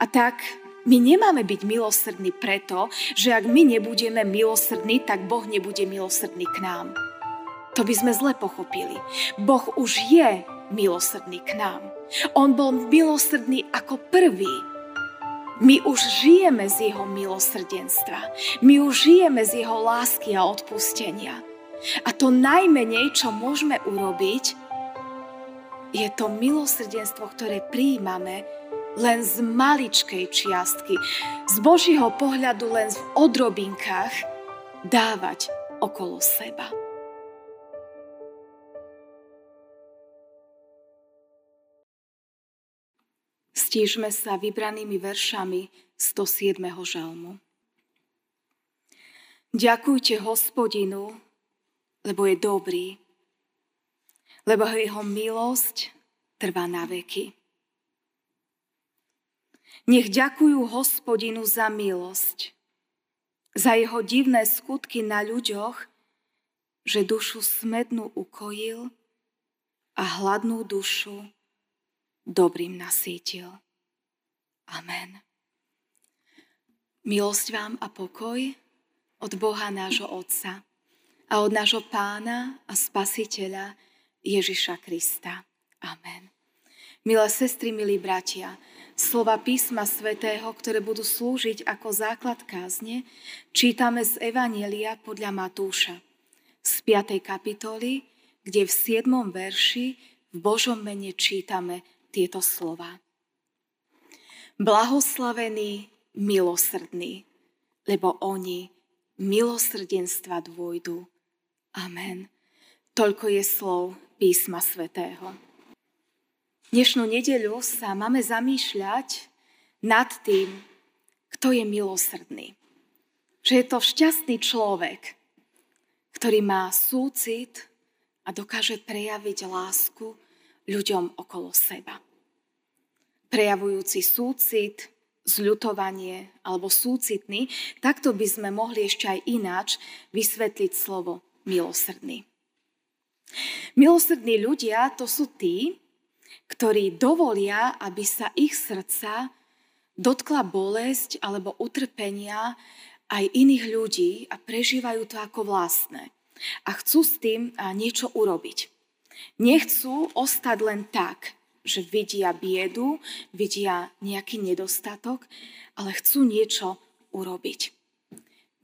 A tak my nemáme byť milosrdní preto, že ak my nebudeme milosrdní, tak Boh nebude milosrdný k nám. To by sme zle pochopili. Boh už je milosrdný k nám. On bol milosrdný ako prvý. My už žijeme z jeho milosrdenstva. My už žijeme z jeho lásky a odpustenia. A to najmenej, čo môžeme urobiť, je to milosrdenstvo, ktoré prijímame len z maličkej čiastky, z Božího pohľadu len v odrobinkách dávať okolo seba. Stížme sa vybranými veršami 107. žalmu. Ďakujte hospodinu, lebo je dobrý, lebo jeho milosť trvá na veky. Nech ďakujú hospodinu za milosť, za jeho divné skutky na ľuďoch, že dušu smednú ukojil a hladnú dušu dobrým nasítil. Amen. Milosť vám a pokoj od Boha nášho Otca a od nášho pána a spasiteľa Ježiša Krista. Amen. Milé sestry, milí bratia, slova písma svätého, ktoré budú slúžiť ako základ kázne, čítame z Evanielia podľa Matúša z 5. kapitoly, kde v 7. verši v Božom mene čítame tieto slova. Blahoslavení milosrdní, lebo oni milosrdenstva dôjdu. Amen. Toľko je slov písma svätého. Dnešnú nedeľu sa máme zamýšľať nad tým, kto je milosrdný. Že je to šťastný človek, ktorý má súcit a dokáže prejaviť lásku ľuďom okolo seba. Prejavujúci súcit, zľutovanie alebo súcitný, takto by sme mohli ešte aj ináč vysvetliť slovo milosrdný. Milosrdní ľudia to sú tí, ktorí dovolia, aby sa ich srdca dotkla bolesť alebo utrpenia aj iných ľudí a prežívajú to ako vlastné. A chcú s tým niečo urobiť. Nechcú ostať len tak, že vidia biedu, vidia nejaký nedostatok, ale chcú niečo urobiť.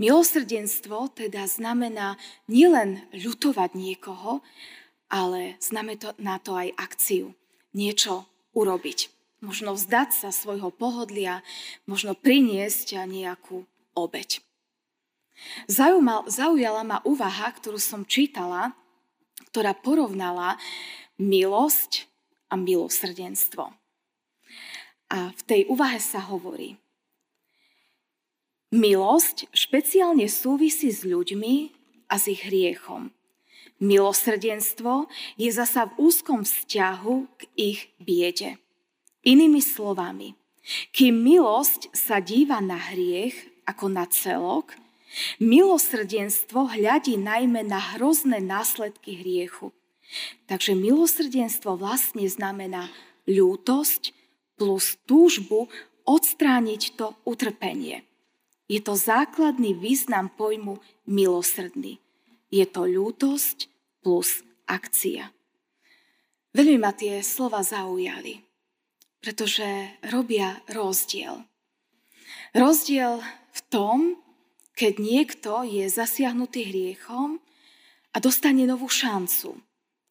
Milosrdenstvo teda znamená nielen ľutovať niekoho, ale znamená to aj akciu. Niečo urobiť. Možno vzdať sa svojho pohodlia, možno priniesť nejakú obeď. Zaujala ma úvaha, ktorú som čítala, ktorá porovnala milosť a milosrdenstvo. A v tej úvahe sa hovorí, Milosť špeciálne súvisí s ľuďmi a s ich hriechom. Milosrdenstvo je zasa v úzkom vzťahu k ich biede. Inými slovami, kým milosť sa díva na hriech ako na celok, milosrdenstvo hľadí najmä na hrozné následky hriechu. Takže milosrdenstvo vlastne znamená ľútosť plus túžbu odstrániť to utrpenie. Je to základný význam pojmu milosrdný. Je to ľútosť plus akcia. Veľmi ma tie slova zaujali, pretože robia rozdiel. Rozdiel v tom, keď niekto je zasiahnutý hriechom a dostane novú šancu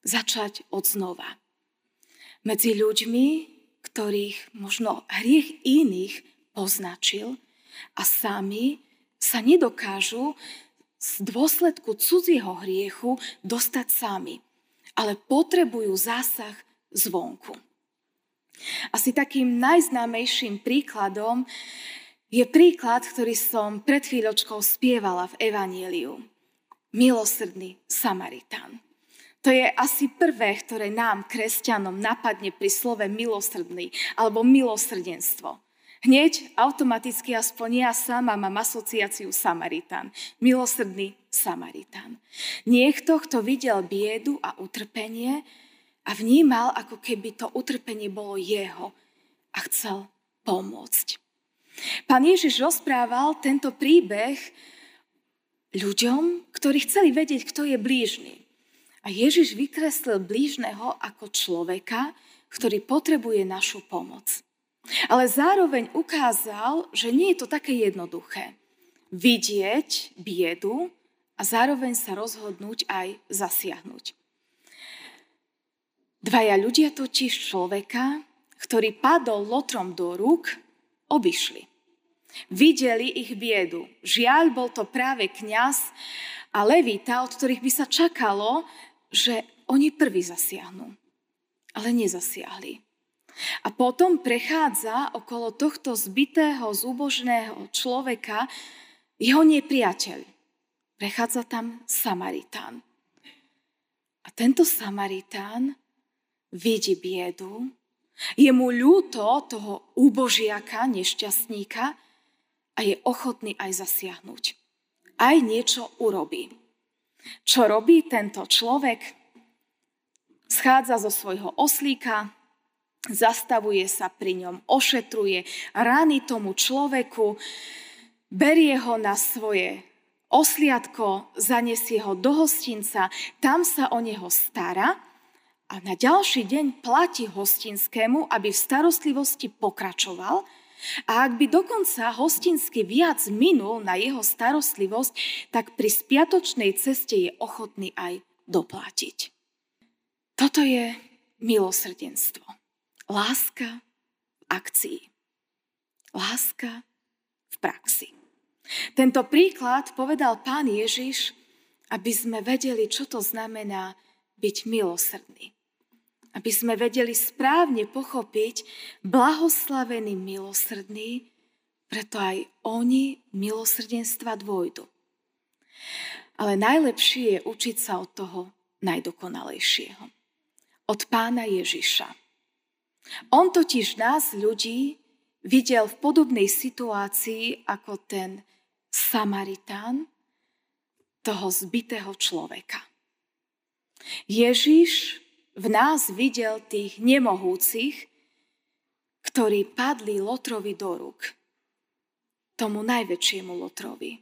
začať od znova. Medzi ľuďmi, ktorých možno hriech iných poznačil, a sami sa nedokážu z dôsledku cudzieho hriechu dostať sami, ale potrebujú zásah zvonku. Asi takým najznámejším príkladom je príklad, ktorý som pred chvíľočkou spievala v Evanieliu. Milosrdný Samaritán. To je asi prvé, ktoré nám, kresťanom, napadne pri slove milosrdný alebo milosrdenstvo. Hneď automaticky aspoň ja sama mám asociáciu Samaritán. Milosrdný Samaritán. Niekto, kto videl biedu a utrpenie a vnímal, ako keby to utrpenie bolo jeho a chcel pomôcť. Pán Ježiš rozprával tento príbeh ľuďom, ktorí chceli vedieť, kto je blížny. A Ježiš vykreslil blížneho ako človeka, ktorý potrebuje našu pomoc. Ale zároveň ukázal, že nie je to také jednoduché. Vidieť biedu a zároveň sa rozhodnúť aj zasiahnuť. Dvaja ľudia totiž človeka, ktorý padol lotrom do rúk, obišli. Videli ich biedu. Žiaľ, bol to práve kňaz a levita, od ktorých by sa čakalo, že oni prví zasiahnu. Ale nezasiahli. A potom prechádza okolo tohto zbitého, zúbožného človeka jeho nepriateľ. Prechádza tam Samaritán. A tento Samaritán vidí biedu, je mu ľúto toho úbožiaka, nešťastníka a je ochotný aj zasiahnuť. Aj niečo urobí. Čo robí tento človek? Schádza zo svojho oslíka, zastavuje sa pri ňom, ošetruje rány tomu človeku, berie ho na svoje osliadko, zanesie ho do hostinca, tam sa o neho stará a na ďalší deň platí hostinskému, aby v starostlivosti pokračoval a ak by dokonca hostinsky viac minul na jeho starostlivosť, tak pri spiatočnej ceste je ochotný aj doplatiť. Toto je milosrdenstvo. Láska v akcii. Láska v praxi. Tento príklad povedal pán Ježiš, aby sme vedeli, čo to znamená byť milosrdný aby sme vedeli správne pochopiť blahoslavený milosrdný, preto aj oni milosrdenstva dvojdu. Ale najlepšie je učiť sa od toho najdokonalejšieho. Od pána Ježiša. On totiž nás, ľudí, videl v podobnej situácii ako ten Samaritán toho zbitého človeka. Ježiš v nás videl tých nemohúcich, ktorí padli Lotrovi do rúk. Tomu najväčšiemu Lotrovi.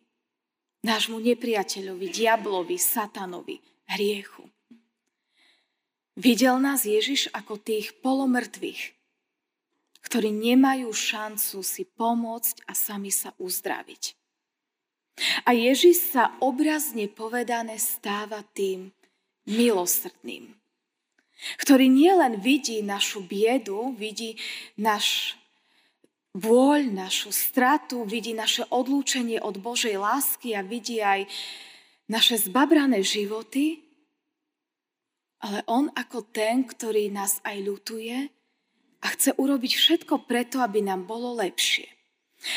Nášmu nepriateľovi, diablovi, satanovi, hriechu. Videl nás Ježiš ako tých polomrtvých, ktorí nemajú šancu si pomôcť a sami sa uzdraviť. A Ježiš sa obrazne povedané stáva tým milosrdným ktorý nielen vidí našu biedu, vidí náš bôľ, našu stratu, vidí naše odlúčenie od Božej lásky a vidí aj naše zbabrané životy, ale on ako ten, ktorý nás aj ľutuje a chce urobiť všetko preto, aby nám bolo lepšie.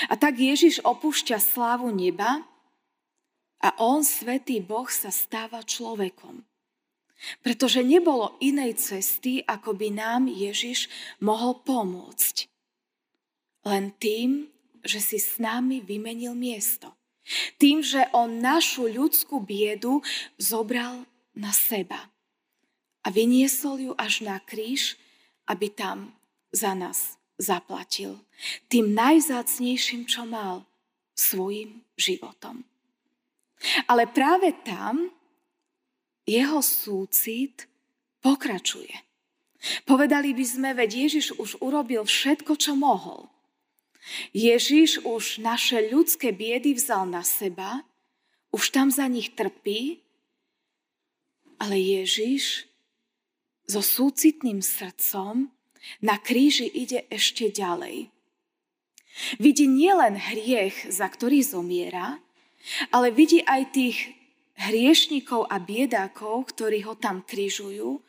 A tak Ježiš opúšťa slávu neba a on, svetý Boh, sa stáva človekom. Pretože nebolo inej cesty, ako by nám Ježiš mohol pomôcť. Len tým, že si s nami vymenil miesto. Tým, že on našu ľudskú biedu zobral na seba a vyniesol ju až na kríž, aby tam za nás zaplatil. Tým najzácnejším, čo mal, svojim životom. Ale práve tam, jeho súcit pokračuje. Povedali by sme, veď Ježiš už urobil všetko, čo mohol. Ježiš už naše ľudské biedy vzal na seba, už tam za nich trpí, ale Ježiš so súcitným srdcom na kríži ide ešte ďalej. Vidí nielen hriech, za ktorý zomiera, ale vidí aj tých hriešnikov a biedákov, ktorí ho tam križujú,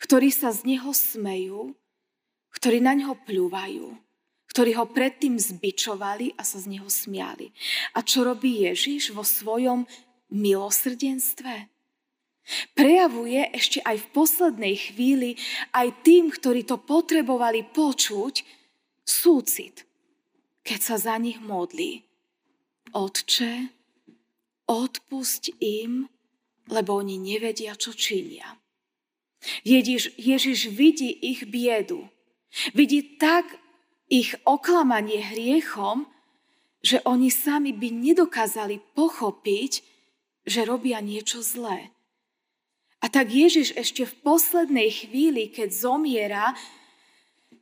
ktorí sa z neho smejú, ktorí na neho pľúvajú, ktorí ho predtým zbičovali a sa z neho smiali. A čo robí Ježiš vo svojom milosrdenstve? Prejavuje ešte aj v poslednej chvíli aj tým, ktorí to potrebovali počuť, súcit, keď sa za nich modlí. Otče, odpusť im, lebo oni nevedia, čo činia. Ježiš, Ježiš vidí ich biedu. Vidí tak ich oklamanie hriechom, že oni sami by nedokázali pochopiť, že robia niečo zlé. A tak Ježiš ešte v poslednej chvíli, keď zomiera,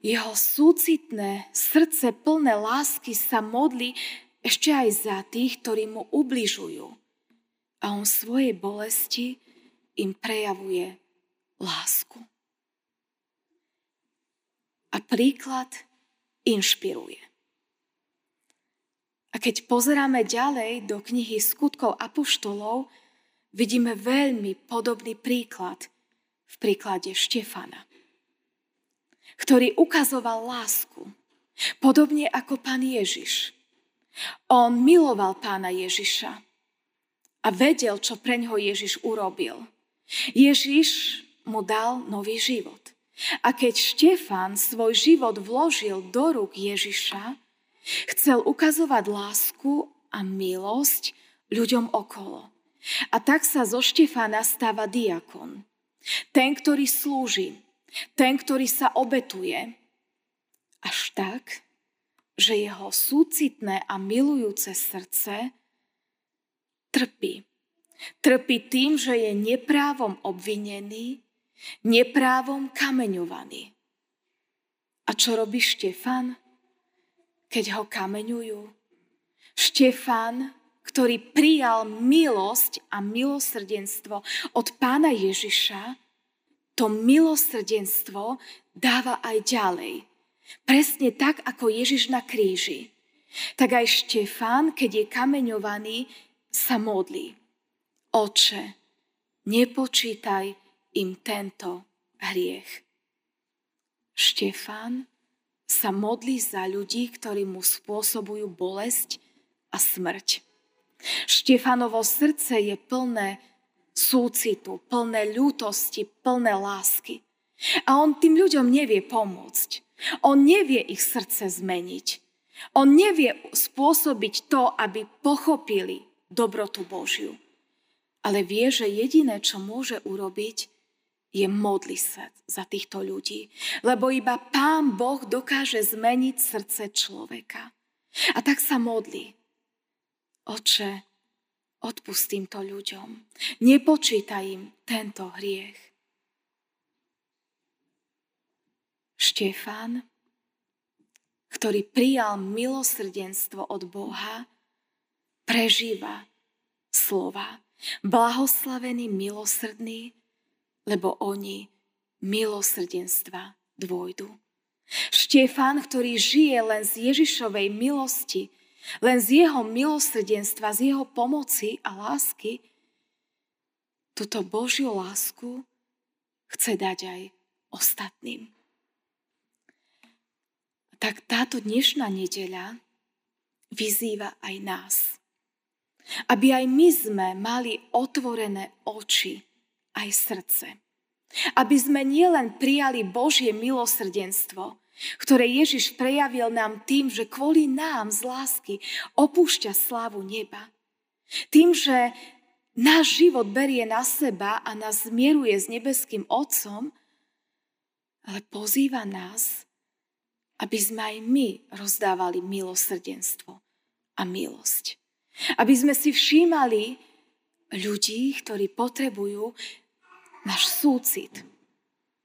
jeho súcitné srdce plné lásky sa modlí ešte aj za tých, ktorí mu ubližujú. A on svojej bolesti im prejavuje lásku. A príklad inšpiruje. A keď pozeráme ďalej do knihy skutkov apoštolov, vidíme veľmi podobný príklad v príklade Štefana, ktorý ukazoval lásku, podobne ako pán Ježiš. On miloval pána Ježiša a vedel, čo pre ňoho Ježiš urobil. Ježiš mu dal nový život. A keď Štefan svoj život vložil do rúk Ježiša, Chcel ukazovať lásku a milosť ľuďom okolo. A tak sa zo Štefána stáva diakon. Ten, ktorý slúži. Ten, ktorý sa obetuje. Až tak, že jeho súcitné a milujúce srdce trpí. Trpí tým, že je neprávom obvinený, neprávom kameňovaný. A čo robí Štefan? keď ho kameňujú. Štefán, ktorý prijal milosť a milosrdenstvo od pána Ježiša, to milosrdenstvo dáva aj ďalej. Presne tak, ako Ježiš na kríži. Tak aj Štefán, keď je kameňovaný, sa modlí. Oče, nepočítaj im tento hriech. Štefán sa modlí za ľudí, ktorí mu spôsobujú bolesť a smrť. Štefanovo srdce je plné súcitu, plné ľútosti, plné lásky. A on tým ľuďom nevie pomôcť. On nevie ich srdce zmeniť. On nevie spôsobiť to, aby pochopili dobrotu Božiu. Ale vie, že jediné, čo môže urobiť, je modli sa za týchto ľudí. Lebo iba Pán Boh dokáže zmeniť srdce človeka. A tak sa modlí. Oče, odpust týmto ľuďom. Nepočítaj im tento hriech. Štefán, ktorý prijal milosrdenstvo od Boha, prežíva slova. Blahoslavený, milosrdný, lebo oni milosrdenstva dvojdu. Štefán, ktorý žije len z Ježišovej milosti, len z jeho milosrdenstva, z jeho pomoci a lásky, túto Božiu lásku chce dať aj ostatným. Tak táto dnešná nedeľa vyzýva aj nás. Aby aj my sme mali otvorené oči aj srdce. Aby sme nielen prijali Božie milosrdenstvo, ktoré Ježiš prejavil nám tým, že kvôli nám z lásky opúšťa slávu neba. Tým, že náš život berie na seba a nás zmieruje s nebeským Otcom, ale pozýva nás, aby sme aj my rozdávali milosrdenstvo a milosť. Aby sme si všímali ľudí, ktorí potrebujú náš súcit,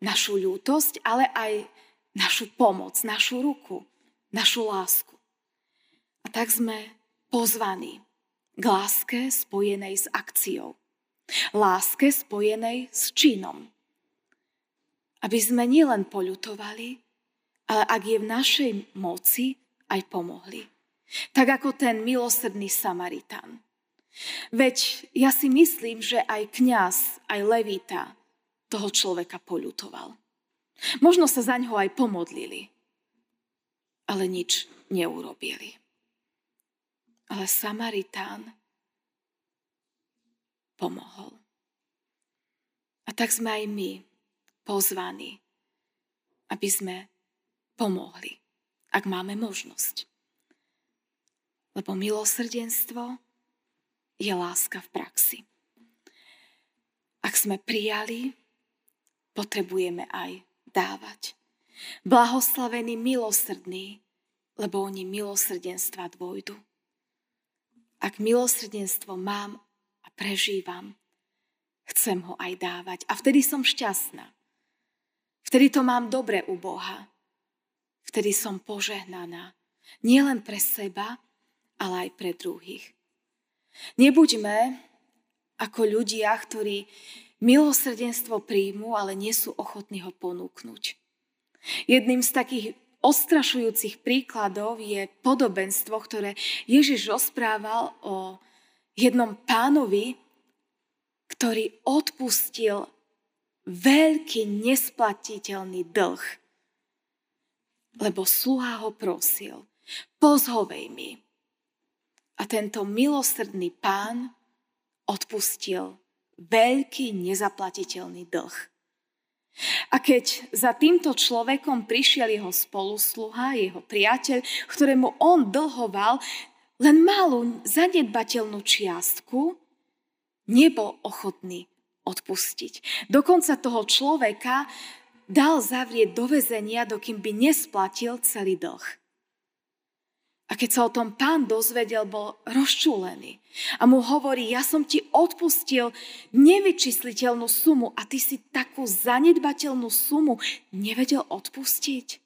našu ľútosť, ale aj našu pomoc, našu ruku, našu lásku. A tak sme pozvaní k láske spojenej s akciou. Láske spojenej s činom. Aby sme nielen poľutovali, ale ak je v našej moci, aj pomohli. Tak ako ten milosrdný Samaritán. Veď ja si myslím, že aj kňaz, aj levita toho človeka poľutoval. Možno sa za ňoho aj pomodlili, ale nič neurobili. Ale Samaritán pomohol. A tak sme aj my pozvaní, aby sme pomohli, ak máme možnosť. Lebo milosrdenstvo je láska v praxi. Ak sme prijali, potrebujeme aj dávať. Blahoslavený milosrdný, lebo oni milosrdenstva dvojdu. Ak milosrdenstvo mám a prežívam, chcem ho aj dávať. A vtedy som šťastná. Vtedy to mám dobre u Boha. Vtedy som požehnaná. Nielen pre seba, ale aj pre druhých. Nebuďme ako ľudia, ktorí milosrdenstvo príjmu, ale nie sú ochotní ho ponúknuť. Jedným z takých ostrašujúcich príkladov je podobenstvo, ktoré Ježiš rozprával o jednom pánovi, ktorý odpustil veľký nesplatiteľný dlh, lebo sluha ho prosil, pozhovej mi. A tento milosrdný pán odpustil veľký nezaplatiteľný dlh. A keď za týmto človekom prišiel jeho spolusluha, jeho priateľ, ktorému on dlhoval len malú zanedbateľnú čiastku, nebol ochotný odpustiť. Dokonca toho človeka dal zavrieť do vezenia, dokým by nesplatil celý dlh. A keď sa o tom pán dozvedel, bol rozčúlený. A mu hovorí, ja som ti odpustil nevyčísliteľnú sumu a ty si takú zanedbateľnú sumu nevedel odpustiť.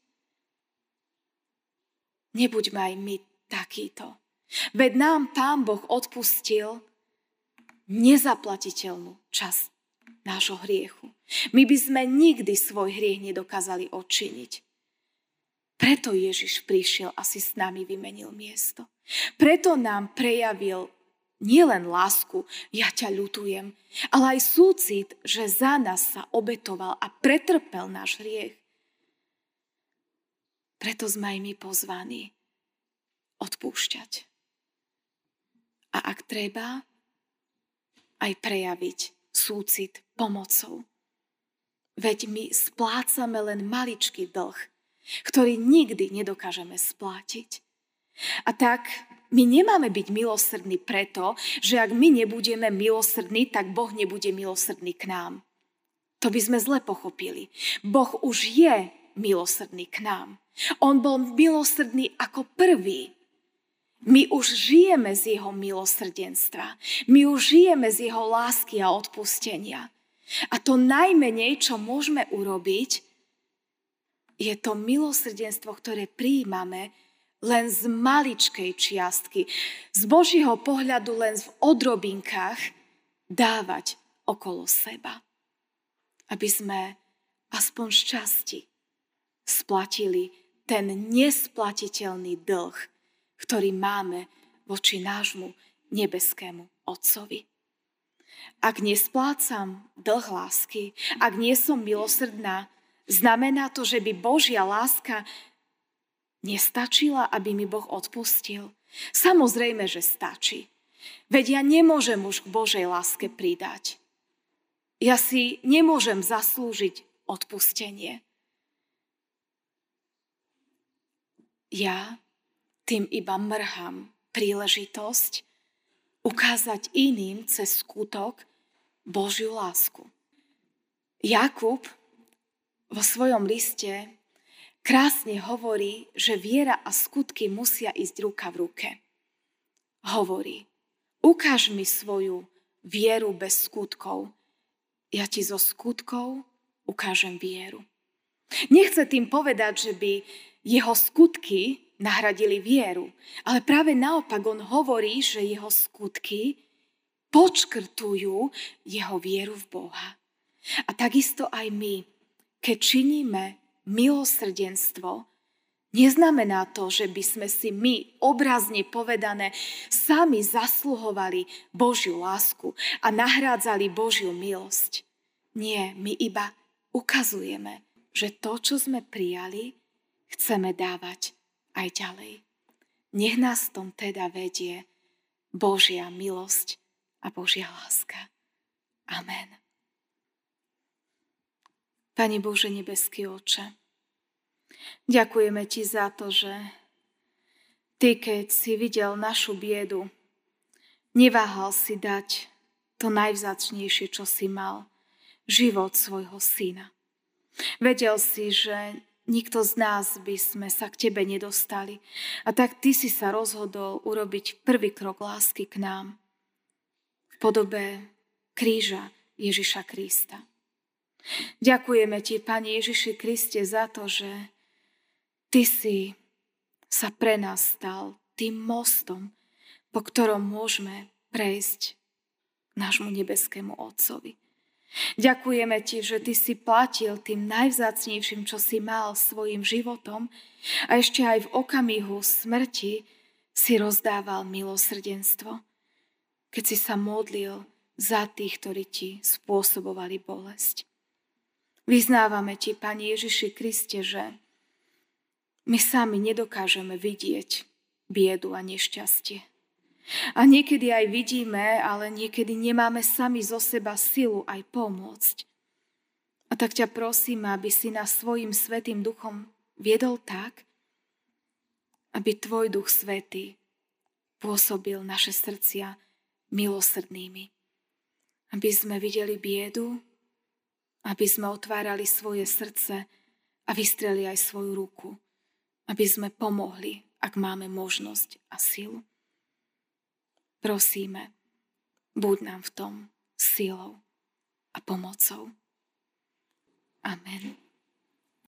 Nebuďme aj my takýto. Veď nám pán Boh odpustil nezaplatiteľnú časť nášho hriechu. My by sme nikdy svoj hriech nedokázali odčiniť. Preto Ježiš prišiel a si s nami vymenil miesto. Preto nám prejavil nielen lásku, ja ťa ľutujem, ale aj súcit, že za nás sa obetoval a pretrpel náš hriech. Preto sme aj my pozvaní odpúšťať. A ak treba, aj prejaviť súcit pomocou. Veď my splácame len maličký dlh, ktorý nikdy nedokážeme splátiť. A tak my nemáme byť milosrdní preto, že ak my nebudeme milosrdní, tak Boh nebude milosrdný k nám. To by sme zle pochopili. Boh už je milosrdný k nám. On bol milosrdný ako prvý. My už žijeme z jeho milosrdenstva. My už žijeme z jeho lásky a odpustenia. A to najmenej, čo môžeme urobiť, je to milosrdenstvo, ktoré prijímame len z maličkej čiastky, z Božího pohľadu len v odrobinkách dávať okolo seba. Aby sme aspoň z časti splatili ten nesplatiteľný dlh, ktorý máme voči nášmu nebeskému Otcovi. Ak nesplácam dlh lásky, ak nie som milosrdná, Znamená to, že by Božia láska nestačila, aby mi Boh odpustil? Samozrejme, že stačí. Veď ja nemôžem už k Božej láske pridať. Ja si nemôžem zaslúžiť odpustenie. Ja tým iba mrham príležitosť ukázať iným cez skutok Božiu lásku. Jakub vo svojom liste krásne hovorí, že viera a skutky musia ísť ruka v ruke. Hovorí, ukáž mi svoju vieru bez skutkov, ja ti zo skutkov ukážem vieru. Nechce tým povedať, že by jeho skutky nahradili vieru, ale práve naopak on hovorí, že jeho skutky počkrtujú jeho vieru v Boha. A takisto aj my keď činíme milosrdenstvo, neznamená to, že by sme si my obrazne povedané sami zasluhovali Božiu lásku a nahrádzali Božiu milosť. Nie, my iba ukazujeme, že to, čo sme prijali, chceme dávať aj ďalej. Nech nás tom teda vedie Božia milosť a Božia láska. Amen. Pane Bože nebeský oče, ďakujeme Ti za to, že Ty, keď si videl našu biedu, neváhal si dať to najvzácnejšie, čo si mal, život svojho syna. Vedel si, že nikto z nás by sme sa k tebe nedostali. A tak ty si sa rozhodol urobiť prvý krok lásky k nám v podobe kríža Ježiša Krista. Ďakujeme ti, Pane Ježiši Kriste, za to, že ty si sa pre nás stal tým mostom, po ktorom môžeme prejsť nášmu nebeskému Otcovi. Ďakujeme ti, že ty si platil tým najvzácnejším, čo si mal svojim životom a ešte aj v okamihu smrti si rozdával milosrdenstvo, keď si sa modlil za tých, ktorí ti spôsobovali bolesť. Vyznávame ti, Pani Ježiši Kriste, že my sami nedokážeme vidieť biedu a nešťastie. A niekedy aj vidíme, ale niekedy nemáme sami zo seba silu aj pomôcť. A tak ťa prosím, aby si nás svojim svetým duchom viedol tak, aby tvoj duch svetý pôsobil naše srdcia milosrdnými aby sme videli biedu, aby sme otvárali svoje srdce a vystreli aj svoju ruku, aby sme pomohli, ak máme možnosť a silu. Prosíme, buď nám v tom silou a pomocou. Amen.